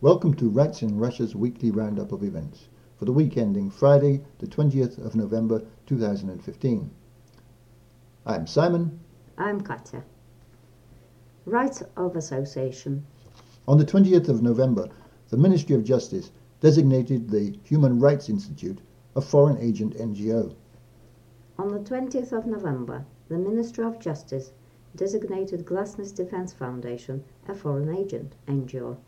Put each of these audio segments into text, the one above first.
Welcome to Rights in Russia's weekly roundup of events for the week ending Friday, the 20th of November 2015. I'm Simon. I'm Katya. Rights of Association. On the 20th of November, the Ministry of Justice designated the Human Rights Institute a foreign agent NGO. On the 20th of November, the Ministry of Justice designated Glasnost Defense Foundation a foreign agent NGO.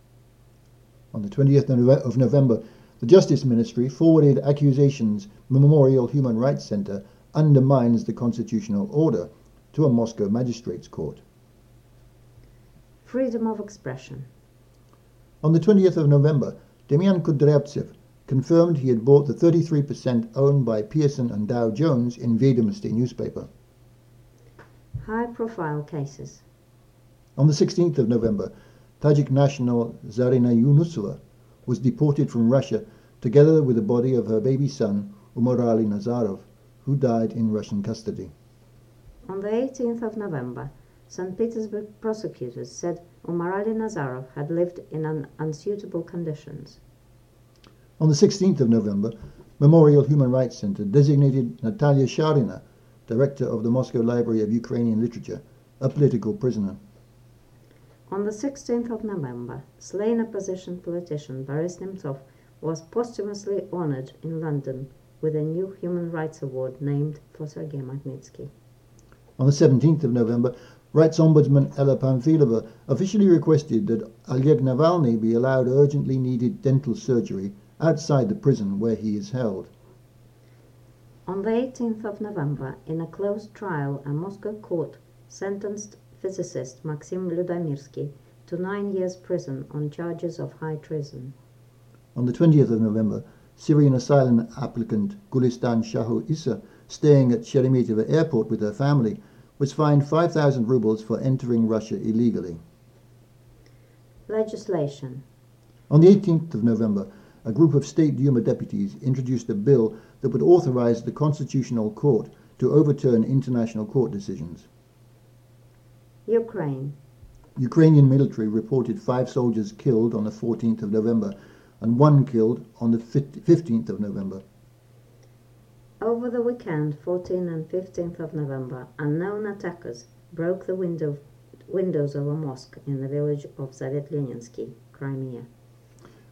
On the 20th of November, the Justice Ministry forwarded accusations Memorial Human Rights Center undermines the constitutional order to a Moscow magistrates court. Freedom of expression. On the 20th of November, Demian Kudryavtsev confirmed he had bought the 33% owned by Pearson and Dow Jones in Vedomosti newspaper. High profile cases. On the 16th of November, Tajik national Zarina Yunusova was deported from Russia together with the body of her baby son, Umar Ali Nazarov, who died in Russian custody. On the 18th of November, St. Petersburg prosecutors said Umar Ali Nazarov had lived in un- unsuitable conditions. On the 16th of November, Memorial Human Rights Center designated Natalia Sharina, director of the Moscow Library of Ukrainian Literature, a political prisoner. On the 16th of November, slain opposition politician Boris Nemtsov was posthumously honored in London with a new Human Rights Award named for Sergei Magnitsky. On the 17th of November, Rights Ombudsman Ella Pamfilova officially requested that Oleg Navalny be allowed urgently needed dental surgery outside the prison where he is held. On the 18th of November, in a closed trial, a Moscow court sentenced physicist Maxim Ludomirsky to nine years prison on charges of high treason. On the 20th of November, Syrian asylum applicant Gulistan Shahu Issa, staying at Sheremetyevo airport with her family, was fined 5,000 rubles for entering Russia illegally. Legislation. On the 18th of November, a group of State Duma deputies introduced a bill that would authorize the Constitutional Court to overturn international court decisions. Ukraine. Ukrainian military reported five soldiers killed on the 14th of November and one killed on the 15th of November. Over the weekend, 14th and 15th of November, unknown attackers broke the window, windows of a mosque in the village of Zavet Crimea.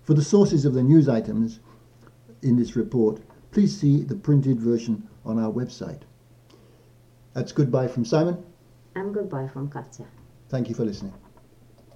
For the sources of the news items in this report, please see the printed version on our website. That's goodbye from Simon. And goodbye from Katya. Thank you for listening.